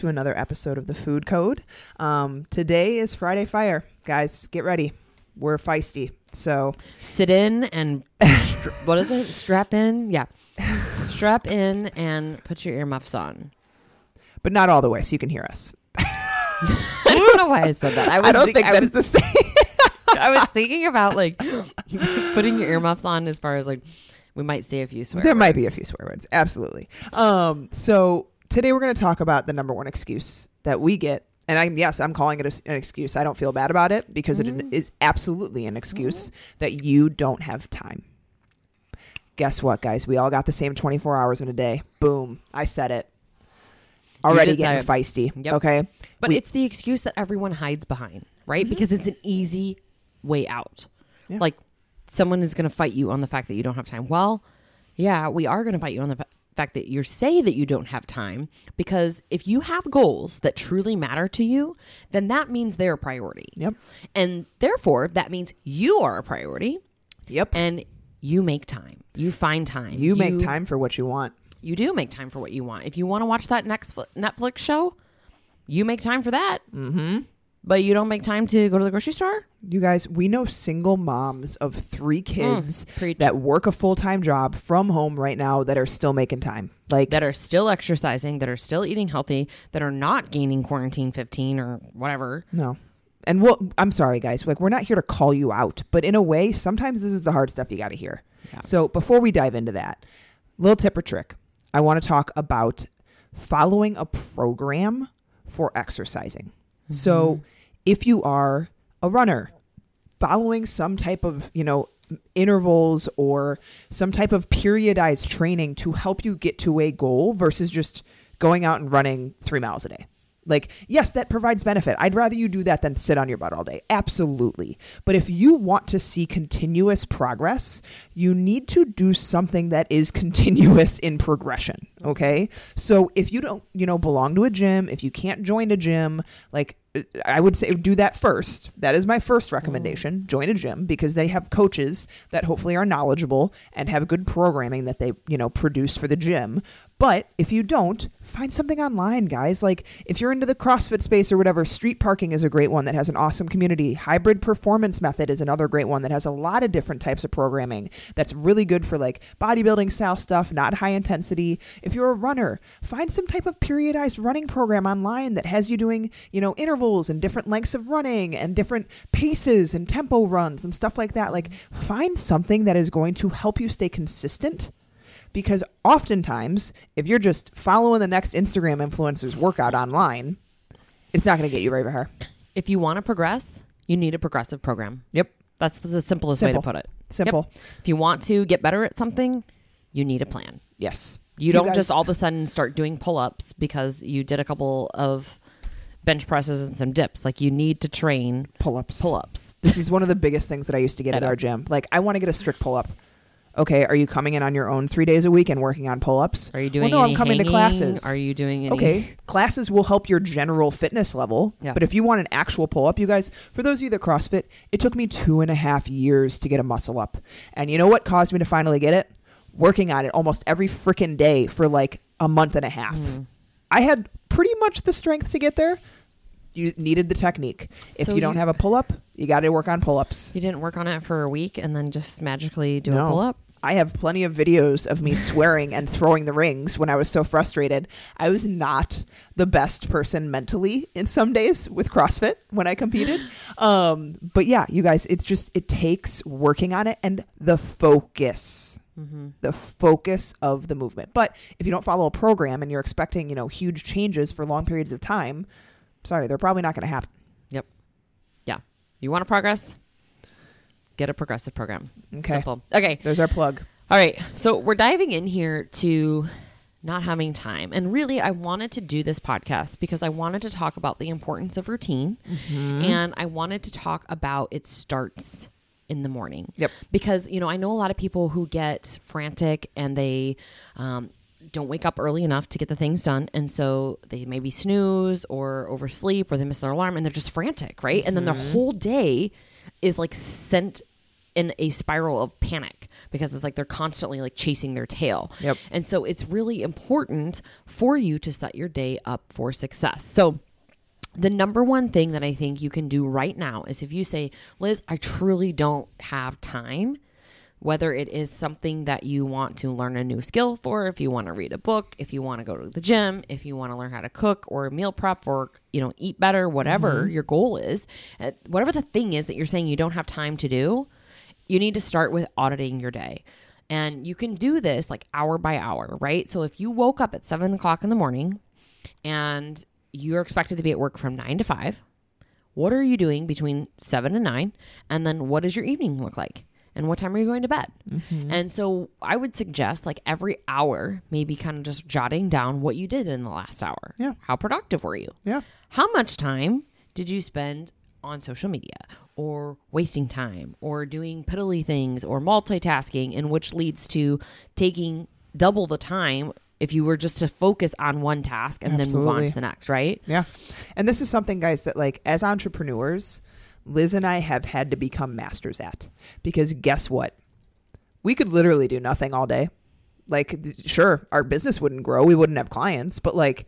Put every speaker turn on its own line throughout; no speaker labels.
to another episode of the Food Code. Um, today is Friday Fire, guys. Get ready. We're feisty, so
Sit in and str- what is it? Strap in. Yeah, strap in and put your earmuffs on.
but not all the way, so you can hear us.
I don't know why I said that. I, was
I don't
think-
think that's
was,
the same.
I was thinking about like putting your earmuffs on as far as like we might say a few swear.
there might be a few swear words, absolutely. Um, so today we're going to talk about the number one excuse that we get, and I'm yes, I'm calling it a, an excuse. I don't feel bad about it because it
Mhm.
is absolutely an excuse that you don't have time. Guess what, guys? We all got the same 24 hours in a day. Boom! I said it. Already getting feisty.
Yep.
Okay.
But
We-
it's the excuse that everyone hides behind, right? Because it's an easy way out.
Yeah.
Like someone is going to fight you on the fact that you don't have time. Well, yeah, we are going to fight you on the fact that you say that you don't have time because if you have goals that truly matter to you, then that means they're a priority.
Yep.
And therefore, that means you are a priority
Yep.
and you make time. You find time.
you make time for what you want.
You do make time for what you want. If you want to watch that next Netflix show, you make time for that.
Mm-hmm.
But you don't make time to go to the grocery store?
You guys, we know single moms of three mm, kids
preach.
that work a full time job from home right now that are still making time. Like,
That are still exercising, that are still eating healthy, that are not gaining quarantine 15 or whatever.
no. And we'll, I'm sorry, guys. Like, we're not here to call you out, but in a way, sometimes this is the hard stuff you got to hear.
Yeah.
So, before we dive into that, little tip or trick, I want to talk about following a program for exercising. So, mm-hmm. if you are a runner, following some type of, you know, intervals or some type of periodized training to help you get to a goal versus just going out and running three miles a day. Like, yes, that provides benefit. I'd rather you do that than sit on your butt all day. Absolutely. But if you want to see continuous progress, you need to do something that is continuous in progression. Okay. So if you don't, you know, belong to a gym, if you can't join a gym, like, I would say do that first. That is my first mm. recommendation. Join a gym because they have coaches that hopefully are knowledgeable and have good programming that they, you know, produce for the gym. But if you don't, find something online, guys. Like if you're into the CrossFit space or whatever, Street Parking is a great one that has an awesome community. Hybrid Performance Method is another great one that has a lot of different types of programming that's really good for like bodybuilding style stuff, not high intensity. If you're a runner, find some type of periodized running program online that has you doing, you know, intervals and different lengths of running and different paces and tempo runs and stuff like that. Like find something that is going to help you stay consistent because oftentimes if you're just following the next Instagram influencer's workout online, it's not going to get you very far.
If you want to progress, you need a progressive program.
Yep.
That's the simplest way to put it.
Simple.
If you want to get better at something, you need a plan.
Yes.
You don't
guys-
just all of a sudden start doing pull ups because you did a couple of bench presses and some dips. Like you need to train
pull ups.
pull ups.
This is one of the biggest things that I used to get at our gym. Like, I want to get a strict pull up. Okay, are you coming in on your own three days a week and working on pull ups?
Are you doing
no, I'm coming to classes.
Are you doing any
Okay, classes will help your general fitness level.
Yeah.
But if you want an actual pull up, you guys, for those of you that CrossFit, it took me two and a half years to get a muscle up. And you know what caused me to finally get it? Working on it almost every freaking day for like a month and a half.
Mhm.
I had pretty much the strength to get there. You needed the technique. If
So
you don't
you-
have a pull up, you got to work on pull ups.
You didn't work on it for a week and then just magically do
No.
a pull up?
I have plenty of videos of me swearing and throwing the rings when I was so frustrated. I was not the best person mentally in some days with CrossFit when I competed. Um, but yeah, you guys, it's just, it takes working on it and the focus.
Mm-hmm.
The focus of the movement. But if you don't follow a program and you're expecting, you know, huge changes for long periods of time, sorry, they're probably not going to happen. Yep. Yeah.
You want to progress? Get a progressive program.
Okay.
Simple. Okay.
There's our plug.
All right. So we're diving in here to not having time. And really, I wanted to do this podcast because I wanted to talk about the importance of routine and I wanted to talk about it starts in the morning.
Yep.
Because, you know, I know a lot of people who get frantic and they, um, don't wake up early enough to get the things done. And so they maybe snooze or oversleep or they miss their alarm and they're just frantic, right? And then their mm-hmm. whole day is like sent in a spiral of panic because it's like they're constantly like chasing their tail.
Yep.
And so it's really important for you to set your day up for success. So the number one thing that I think you can do right now is if you say, Liz, I truly don't have time, whether it is something that you want to learn a new skill for, if you want to read a book, if you want to go to the gym, if you want to learn how to cook or meal prep or, you know, eat better, whatever your goal is, uh, whatever the thing is that you're saying you don't have time to do, you need to start with auditing your day. And you can do this like hour by hour, right? So if you woke up at seven o'clock in the morning and you're expected to be at work from nine to five, what are you doing between seven and nine? And then what does your evening look like? And what time are you going to bed? Mm-hmm. And so I would suggest like every hour, maybe kind of just jotting down what you did in the last hour.
Yeah.
How productive were you?
Yeah.
How much time did you spend on social media or wasting time or doing piddly things or multitasking, and which leads to taking double the time if you were just to focus on one task and then move on to the next, right?
Yeah. And this is something, guys, that like as entrepreneurs, Liz and I have had to become masters at. Because guess what? We could literally do nothing all day. Like, sure, our business wouldn't grow, we wouldn't have clients, but like,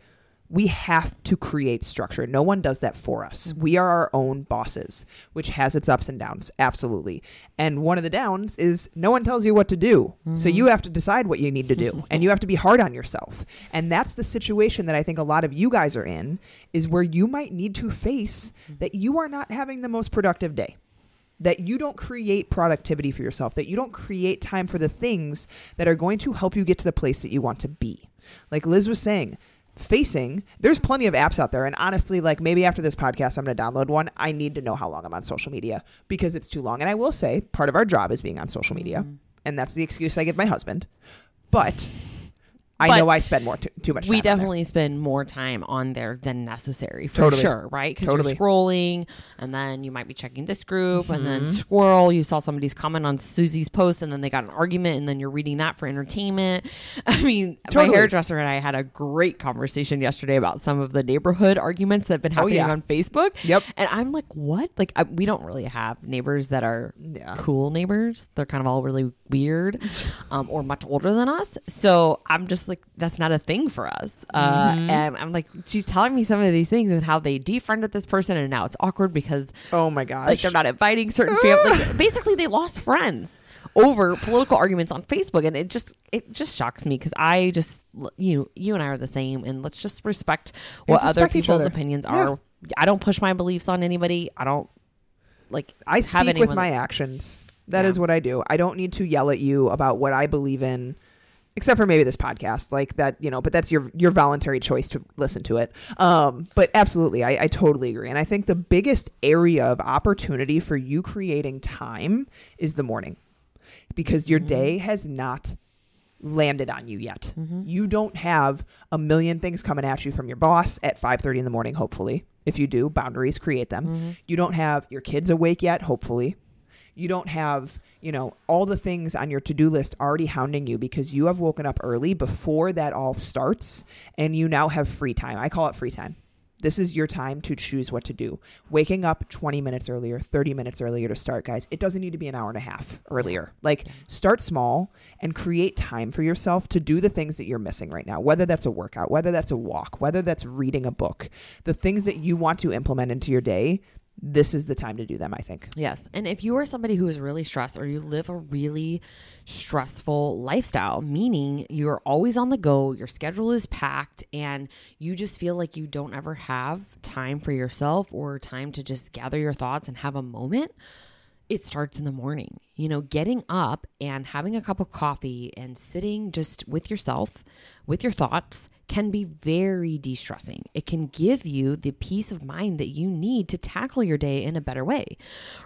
we have to create structure. No one does that for us. Mm-hmm. We are our own bosses, which has its ups and downs, absolutely. And one of the downs is no one tells you what to do. So mm-hmm. you have to decide what you need to do, and you have to be hard on yourself. And that's the situation that I think a lot of you guys are in is where you might need to face mm-hmm. that you are not having the most productive day that you don't create productivity for yourself, that you don't create time for the things that are going to help you get to the place that you want to be. Like Liz was saying, facing, there's plenty of apps out there. And honestly, like maybe after this podcast, I'm going to download one. I need to know how long I'm on social media because it's too long. And I will say, part of our job is being on social media. Mm-hmm. And that's the excuse I give my husband. But I
But
know I spend more too, too much time.
we
on there.
definitely spend more time on there than necessary for
Totally.
sure, right? Because
Totally.
you're scrolling, and then you might be checking this group, and then
Mm-hmm.
squirrel. You saw somebody's comment on Susie's post, and then they got an argument, and then you're reading that for entertainment. I mean,
Totally.
my hairdresser and I had a great conversation yesterday about some of the neighborhood arguments that have been happening
Oh, yeah.
on Facebook.
Yep.
And I'm like, what? Like, I, we don't really have neighbors that are
Yeah.
cool neighbors. They're kind of all really weird um, or much older than us. So I'm just like, that's not a thing for us. Uh,
Mm-hmm.
And I'm like, she's telling me some of these things and how they defriended this person and now it's awkward because
Oh my gosh.
like they're not inviting certain families. basically, they lost friends over political arguments on Facebook, and it just it just shocks me because I just you know, you and I are the same, and let's just respect what
Yeah,
other people's
other.
opinions
Yeah.
are. I don't push my beliefs on anybody. I don't like
I
have
speak with my
that-
actions. That is
Yeah.
what I do. I don't need to yell at you about what I believe in, except for maybe this podcast, like that, you know. But that's your your voluntary choice to listen to it. Um, but absolutely, I, I totally agree. And I think the biggest area of opportunity for you creating time is the morning, because your mm-hmm. day has not landed on you yet. Mm-hmm. You don't have a million things coming at you from your boss at 5:30 in the morning hopefully. If you do, boundaries create them. Mm-hmm. You don't have your kids awake yet hopefully. You don't have, you know, all the things on your to-do list already hounding you because you have woken up early before that all starts and you now have free time. I call it free time. This is your time to choose what to do. Waking up 20 minutes earlier, 30 minutes earlier to start, guys. It doesn't need to be an hour and a half earlier. Like, start small and create time for yourself to do the things that you're missing right now, whether that's a workout, whether that's a walk, whether that's reading a book, the things that you want to implement into your day. This is the time to do them, I think.
Yes. And if you are somebody who is really stressed or you live a really stressful lifestyle, meaning you're always on the go, your schedule is packed, and you just feel like you don't ever have time for yourself or time to just gather your thoughts and have a moment, it starts in the morning. You know, getting up and having a cup of coffee and sitting just with yourself, with your thoughts, can be very de stressing. It can give you the peace of mind that you need to tackle your day in a better way,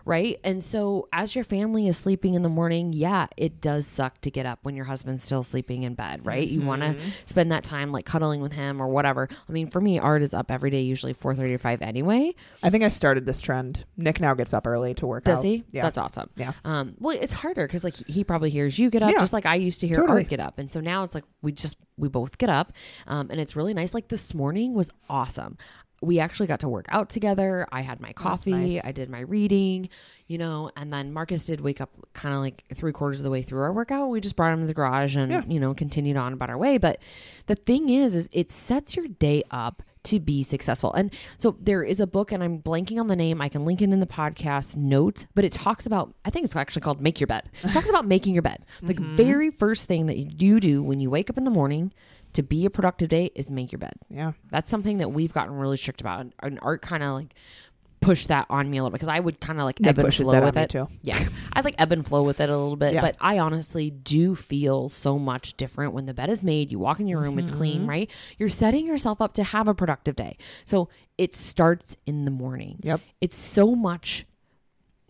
right? And so, as your family is sleeping in the morning, yeah, it does suck to get up when your husband's still sleeping in bed, right? You want to spend that time like cuddling with him or whatever. I mean, for me, Art is up every day, usually 4:30 or 5 anyway.
I think I started this trend. Nick now gets up early to work
Does
out.
he?
Yeah.
That's awesome.
Yeah.
Um, well, it's harder because like he probably hears you get up,
Yeah.
just like I used to hear
Totally.
Art get up, and so now it's like we just we both get up, um, and it's really nice. Like this morning was awesome. we actually got to work out together. I had my coffee,
nice.
I did my reading, you know, and then Marcus did wake up kind of like three quarters of the way through our workout. We just brought him to the garage and,
Yeah.
you know, continued on about our way. But the thing is, is it sets your day up to be successful. And so there is a book, and I'm blanking on the name. I can link it in the podcast notes, but it talks about, I think it's actually called Make Your Bed. It talks about making your bed. The mm-hmm. very first thing that you do do when you wake up in the morning to be a productive day is make your bed.
Yeah.
That's something that we've gotten really strict about. And, and Art kind of like pushed that on me a little bit because I would kind of like
Nick
ebb and
pushes
flow
that on
with
me
it.
too.
Yeah. I like ebb and flow with it a little bit,
Yeah.
but I honestly do feel so much different when the bed is made. You walk in your room, it's clean,
Mm-hmm.
right? You're setting yourself up to have a productive day. So it starts in the morning.
Yep.
It's so much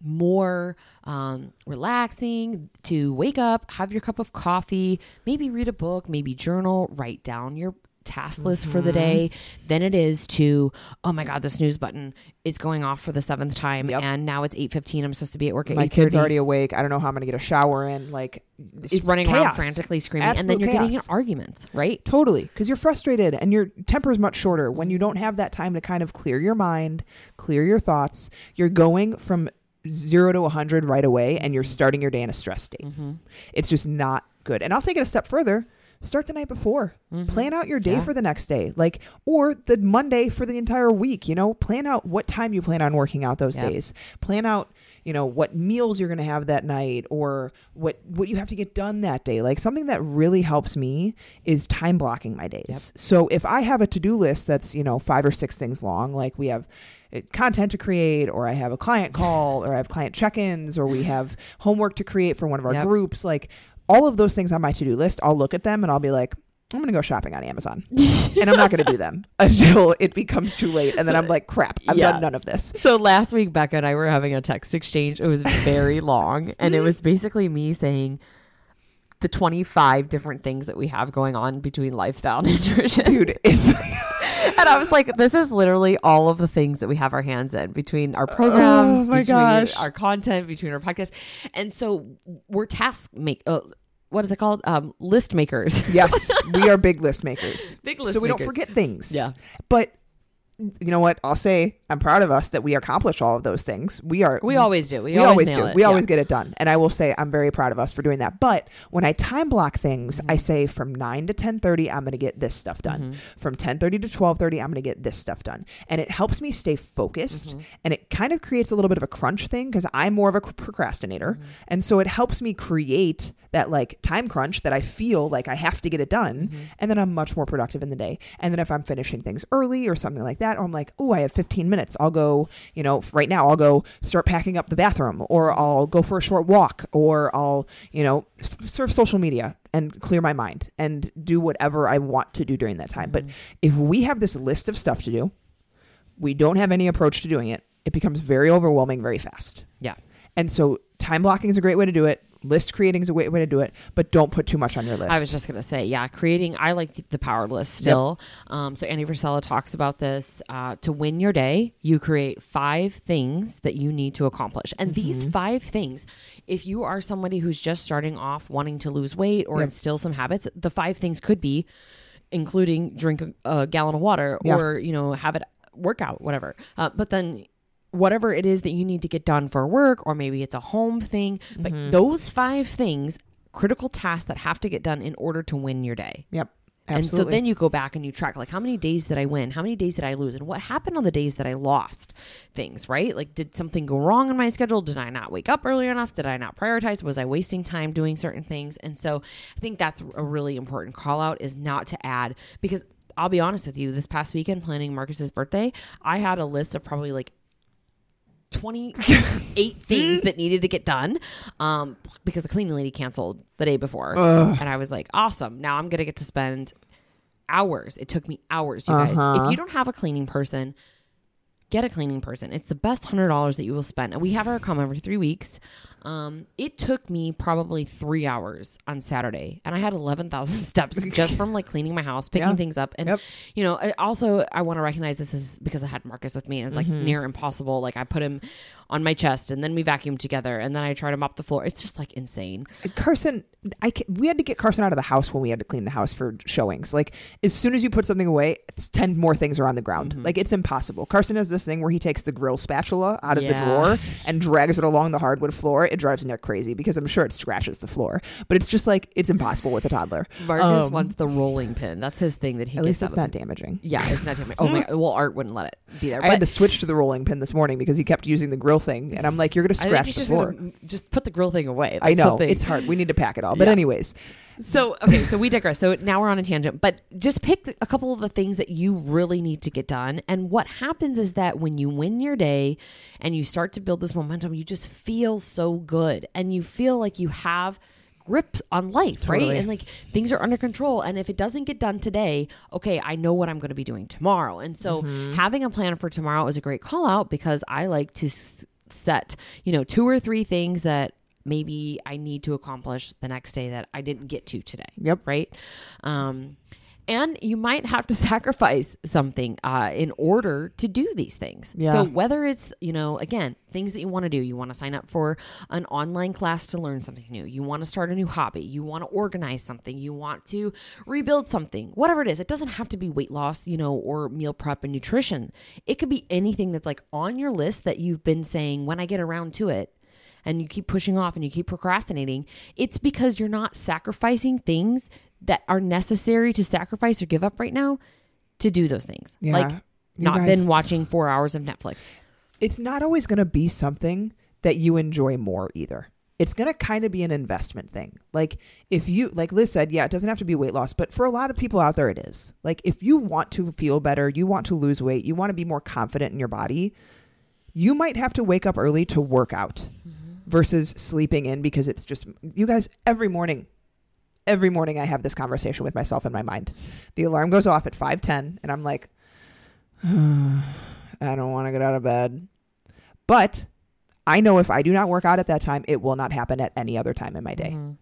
more um, relaxing to wake up, have your cup of coffee, maybe read a book, maybe journal, write down your task list for
Mm-hmm.
the day than it is to oh my god the snooze button is going off for the seventh time
Yep.
and now it's 8.15 i'm supposed to be at work at
My
8.30
kid's already awake. I don't know how I'm going to get a shower in. Like,
it's, running around frantically screaming and then you're getting in
chaos.
arguments right
Totally, because you're frustrated and your temper is much shorter when you don't have that time to kind of clear your mind, clear your thoughts. You're going from zero to 100 right away and you're starting your day in a stress state.
mm-hmm.
It's just not good. And I'll take it a step further. Start the night before. Plan out your day
Yeah.
for the next day, like, or the Monday for the entire week. You know, plan out what time you plan on working out those
Yep.
days. Plan out, you know, what meals you're going to have that night, or what what you have to get done that day. Like something that really helps me is time blocking my days. So if I have a to do list that's you know five or six things long, like we have uh, content to create or I have a client call or I have client check-ins or we have homework to create for one of our
Yep.
groups like all of those things on my to-do list I'll look at them and I'll be like I'm going to go shopping on Amazon and I'm not going to do them until it becomes too late and then I'm like crap I've
Yeah.
done none of this
So last week, Becca and I were having a text exchange. It was very long, and it was basically me saying the 25 different things that we have going on between lifestyle and nutrition.
dude it's
and I was like, this is literally all of the things that we have our hands in between our programs,
Oh my
between
gosh.
our content, between our podcast. And so we're task make uh, what is it called? Um, list makers.
yes we are big list makers
Big list
so we don't forget things
Yeah.
but you know what I'll say I'm proud of us that we accomplish all of those things we are
We always do. We,
we,
always,
always,
nail
do.
it.
We
Yeah.
always get it done. And I will say I'm very proud of us for doing that. But when I time block things,
Mm-hmm.
I say from 9 to 10:30 I'm going to get this stuff done.
Mm-hmm.
From 10:30 to 12:30 I'm going to get this stuff done. And it helps me stay focused
Mm-hmm.
and it kind of creates a little bit of a crunch thing cuz I'm more of a procrastinator.
Mm-hmm.
And so it helps me create that like time crunch that I feel like I have to get it done
Mm-hmm.
and then I'm much more productive in the day. And then if I'm finishing things early or something like that, or I'm like, "Oh, I have 15 minutes. I'll go, you know, right now I'll go start packing up the bathroom or I'll go for a short walk or I'll, you know, surf social media and clear my mind and do whatever I want to do during that time." But mm-hmm. if we have this list of stuff to do, we don't have any approach to doing it, it becomes very overwhelming very fast.
Yeah.
And so time blocking is a great way to do it. List creating is a great way to do it, but don't put too much on your list.
I was just gonna say, yeah, creating. I like the, the power list still. Um, so Andy Frisella talks about this. Uh, to win your day, you create five things that you need to accomplish, and these
Mm-hmm.
five things, if you are somebody who's just starting off wanting to lose weight or
Yep.
instill some habits, the five things could be, including drink a, a gallon of water
Yeah.
or you know have it workout whatever. Uh, but then whatever it is that you need to get done for work or maybe it's a home thing but
Mm-hmm.
those five things critical tasks that have to get done in order to win your day.
Yep.
and so then you go back and you track like how many days did i win? How many days did i lose? And what happened on the days that i lost things right? Like did something go wrong in my schedule? Did i not wake up early enough? Did i not prioritize? Was i wasting time doing certain things? And so i think that's a really important call out is not to add because i'll be honest with you this past weekend planning marcus's birthday i had a list of probably like 28 things that needed to get done um, because the cleaning lady canceled the day before.
Ugh.
And I was like, awesome. Now I'm going to get to spend hours. It took me hours, you guys.
Uh-huh.
If you don't have a cleaning person, get a cleaning person. It's the best $100 that you will spend. And we have her come every three weeks. Um, it took me probably three hours on Saturday, and I had eleven thousand steps just from like cleaning my house, picking
Yeah.
things up, and
Yep.
you know, I also I want to recognize this is because I had Marcus with me, and it's like
Mm-hmm.
near impossible. Like I put him on my chest, and then we vacuumed together, and then I tried to mop the floor. It's just like insane.
Carson, I ca- we had to get Carson out of the house when we had to clean the house for showings. Like as soon as you put something away, ten more things are on the ground.
Mm-hmm.
Like it's impossible. Carson has this thing where he takes the grill spatula out of the drawer and drags it along the hardwood floor. It drives Nick crazy because I'm sure it scratches the floor. But it's just like it's impossible with a toddler.
Marcus
Um,
wants the rolling pin. That's his thing that he
At
gets
least it's not damaging.
Yeah, it's not damaging. Oh my! Well, Art wouldn't let it be there.
I had to switch to the rolling pin this morning because he kept using the grill thing, and I'm like, "You're gonna scratch the
just
floor."
gonna just put the grill thing away.
I
That's the
know
thing.
it's hard. We need to pack it all. But
Yeah.
anyways,
So okay, so we digress. So now we're on a tangent, but just pick a couple of the things that you really need to get done. And what happens is that when you win your day and you start to build this momentum, you just feel so good, and you feel like you have grip on life,
Totally.
right? And like things are under control. And if it doesn't get done today, okay, I know what I'm going to be doing tomorrow. And so having a plan for tomorrow is a great call out because I like to s- set, you know, two or three things that maybe I need to accomplish the next day that I didn't get to today.
Yep.
Right. Um, and you might have to sacrifice something uh, in order to do these things.
Yeah.
So whether it's you know again things that you want to do, you want to sign up for an online class to learn something new, you want to start a new hobby, you want to organize something, you want to rebuild something, whatever it is. It doesn't have to be weight loss, you know, or meal prep and nutrition. It could be anything that's like on your list that you've been saying when I get around to it and you keep pushing off and you keep procrastinating, it's because you're not sacrificing things that are necessary to sacrifice or give up right now to do those things.
Yeah.
Like
You
not
guys-
been watching four hours of Netflix.
it's not always going to be something that you enjoy more either. It's going to kind of be an investment thing. Like if you, like Liz said, yeah, it doesn't have to be weight loss, but for a lot of people out there, it is. Like if you want to feel better, you want to lose weight, you want to be more confident in your body, you might have to wake up early to work out mm-hmm. versus sleeping in because it's just, you guys, every morning, every morning I have this conversation with myself in my mind. The alarm goes off at 5:10 and I'm like I don't want to get out of bed. But I know if I do not work out at that time, it will not happen at any other time in my day.
Mhm.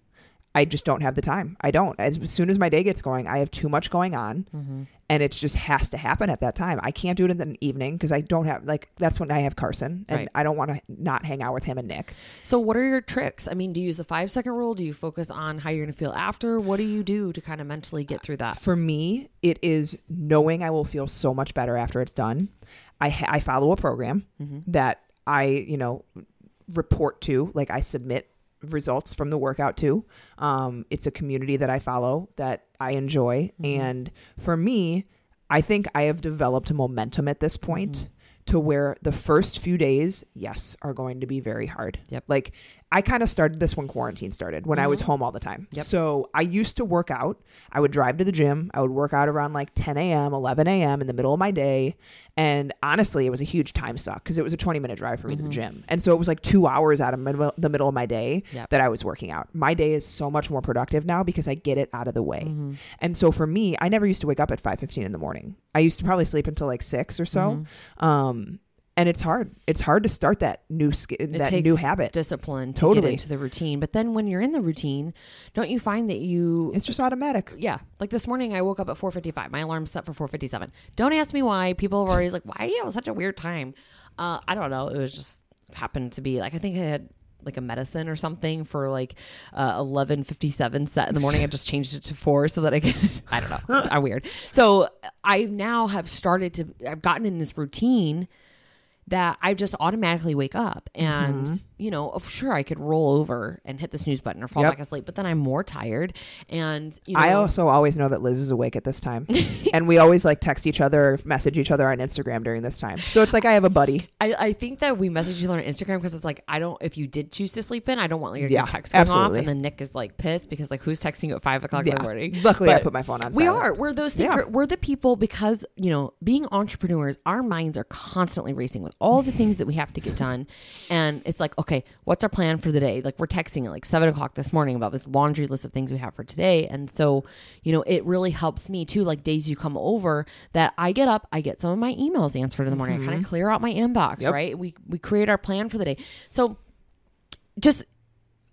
I just don't have the time. I don't. As soon as my day gets going, I have too much going on
Mhm.
And it just has to happen at that time. I can't do it in the evening because I don't have like that's when I have Carson and
Right.
I don't want to not hang out with him and Nick.
So, what are your tricks? I mean, do you use the five second rule? Do you focus on how you're going to feel after? What do you do to kind of mentally get through that?
For me, it is knowing I will feel so much better after it's done. I ha- I follow a program
Mhm.
that I, you know, report to, like I submit results from the workout too. Um, it's a community that I follow that I enjoy.
Mhm.
And for me, I think I have developed momentum at this point
Mm-hmm.
to where the first few days, yes, are going to be very hard.
Yep.
Like I kind of started this when quarantine started, when I was
Mhm.
home all the time.
Yep.
So I used to work out. I would drive to the gym. I would work out around like 10 a.m., 11 a.m. in the middle of my day. And honestly, it was a huge time suck because it was a 20 minute drive for me to the
Mhm.
gym. And so it was like two hours out of mid- the middle of my day
Yep.
that I was working out. My day is so much more productive now because I get it out of the way.
Mhm.
And so for me, I never used to wake up at 5:15 in the morning. I used to probably sleep until like 6 or so.
Mhm.
Um and it's hard. It's hard to start that new sk-
It
that new habit.
discipline to
Totally.
get into the routine. But then when you're in the routine, don't you find that you
It's just automatic.
yeah, like this morning I woke up at 4:55. My alarm's set for 4:57. Don't ask me why. People are always like, "Why do you have such a weird time?" Uh, I don't know. It was just happened to be like I think I had like a medicine or something for like uh, 11:57 set in the morning. I just changed it to 4 so that I could I don't know. I'm weird. So I now have started to I've gotten in this routine that I just automatically wake up and
Mhm.
You know, of sure I could roll over and hit the snooze button or fall
Yep.
back asleep, but then I'm more tired and you know
I also always know that Liz is awake at this time. and we always like text each other, message each other on Instagram during this time. So it's like I have a buddy.
I, I think that we message each other on Instagram because it's like I don't if you did choose to sleep in, I don't want your,
Yeah,
text going
absolutely.
off and then Nick is like pissed because like who's texting you at five o'clock in the morning.
Luckily I put my phone on
We
silent.
are. We're those thinker.
Yeah.
We're the people because you know, being entrepreneurs, our minds are constantly racing with all the things that we have to get done, and it's like, okay, what's our plan for the day? Like we're texting at like seven o'clock this morning about this laundry list of things we have for today, and so you know, it really helps me too. Like days you come over, that I get up, I get some of my emails answered in the morning. I kind of clear out my inbox.
Yep.
Right. We we create our plan for the day. So just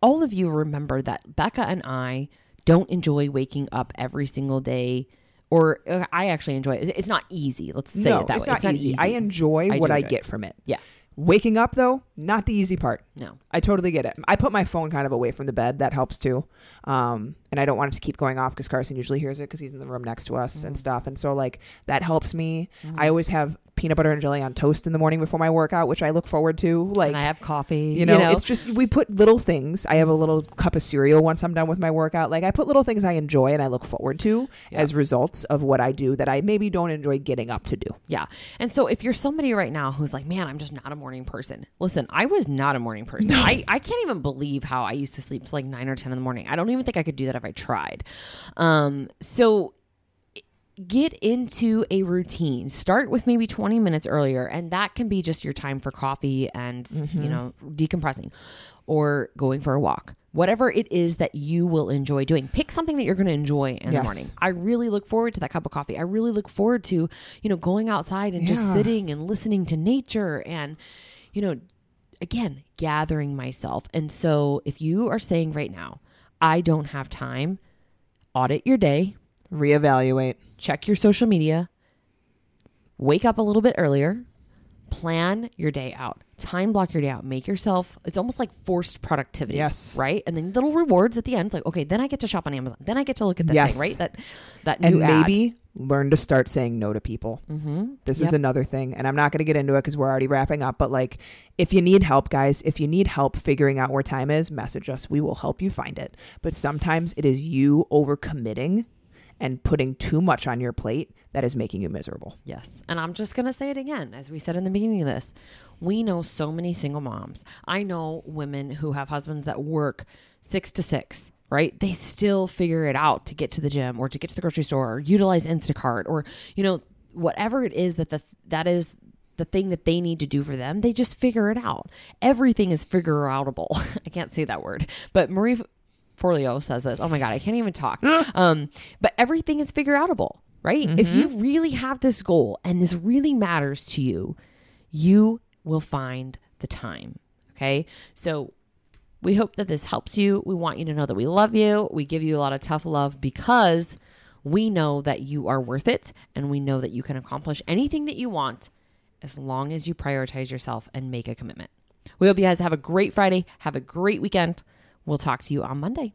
all of you remember that Becca and I don't enjoy waking up every single day. Or uh, I actually enjoy it. It's not easy. Let's say
no,
it that
it's
way.
not
it's not
easy.
easy.
I enjoy
I
what
do
I
enjoy
get from it.
Yeah.
Waking up though, not the easy part.
no.
I totally get it. I put my phone kind of away from the bed. That helps too. Um, and I don't want it to keep going off because Carson usually hears it because he's in the room next to us and
Mhm.
stuff. And so like that helps me.
Mhm.
I always have peanut butter and jelly on toast in the morning before my workout, which I look forward to. Like
and I have coffee.
you know, it's just we put little things. I have a little cup of cereal once I'm done with my workout. Like I put little things I enjoy and I look forward to
Yeah.
as results of what I do that I maybe don't enjoy getting up to do.
Yeah. And so if you're somebody right now who's like, man, I'm just not a morning person. Listen, I was not a morning person. I, I can't even believe how I used to sleep till like nine or 10 in the morning. I don't even think I could do that if I tried. Um, so get into a routine. Start with maybe 20 minutes earlier. And that can be just your time for coffee and,
Mm-hmm.
you know, decompressing or going for a walk. Whatever it is that you will enjoy doing, pick something that you're going to enjoy in the morning. I really look forward to that cup of coffee. I really look forward to, you know, going outside and just sitting and listening to nature and, you know, again, gathering myself. And so if you are saying right now, I don't have time, audit your day,
Reevaluate.
check your social media, wake up a little bit earlier, plan your day out, time block your day out, make yourself, it's almost like forced productivity.
Yes.
Right. And then little rewards at the end, like, okay, then I get to shop on Amazon. Then I get to look at this
Yes.
thing, right? That, that
And
new ad.
maybe learn to start saying no to people.
Mm-hmm.
This is another thing, and I'm not going to get into it because we're already wrapping up. But like, if you need help, guys, if you need help figuring out where time is, message us. We will help you find it. But sometimes it is you overcommitting and putting too much on your plate that is making you miserable.
Yes. And I'm just going to say it again. As we said in the beginning of this, we know so many single moms. I know women who have husbands that work six to six, right? They still figure it out to get to the gym or to get to the grocery store or utilize Instacart or, you know, whatever it is that the, that is the thing that they need to do for them. They just figure it out. Everything is figure outable. I can't say that word, but Marie Forleo says this. Oh my God, I can't even talk. um, but everything is figure outable, right? If you really have this goal and this really matters to you, you will find the time. Okay. So we hope that this helps you. We want you to know that we love you. We give you a lot of tough love because we know that you are worth it and we know that you can accomplish anything that you want as long as you prioritize yourself and make a commitment. We hope you guys have a great Friday. Have a great weekend. We'll talk to you on Monday.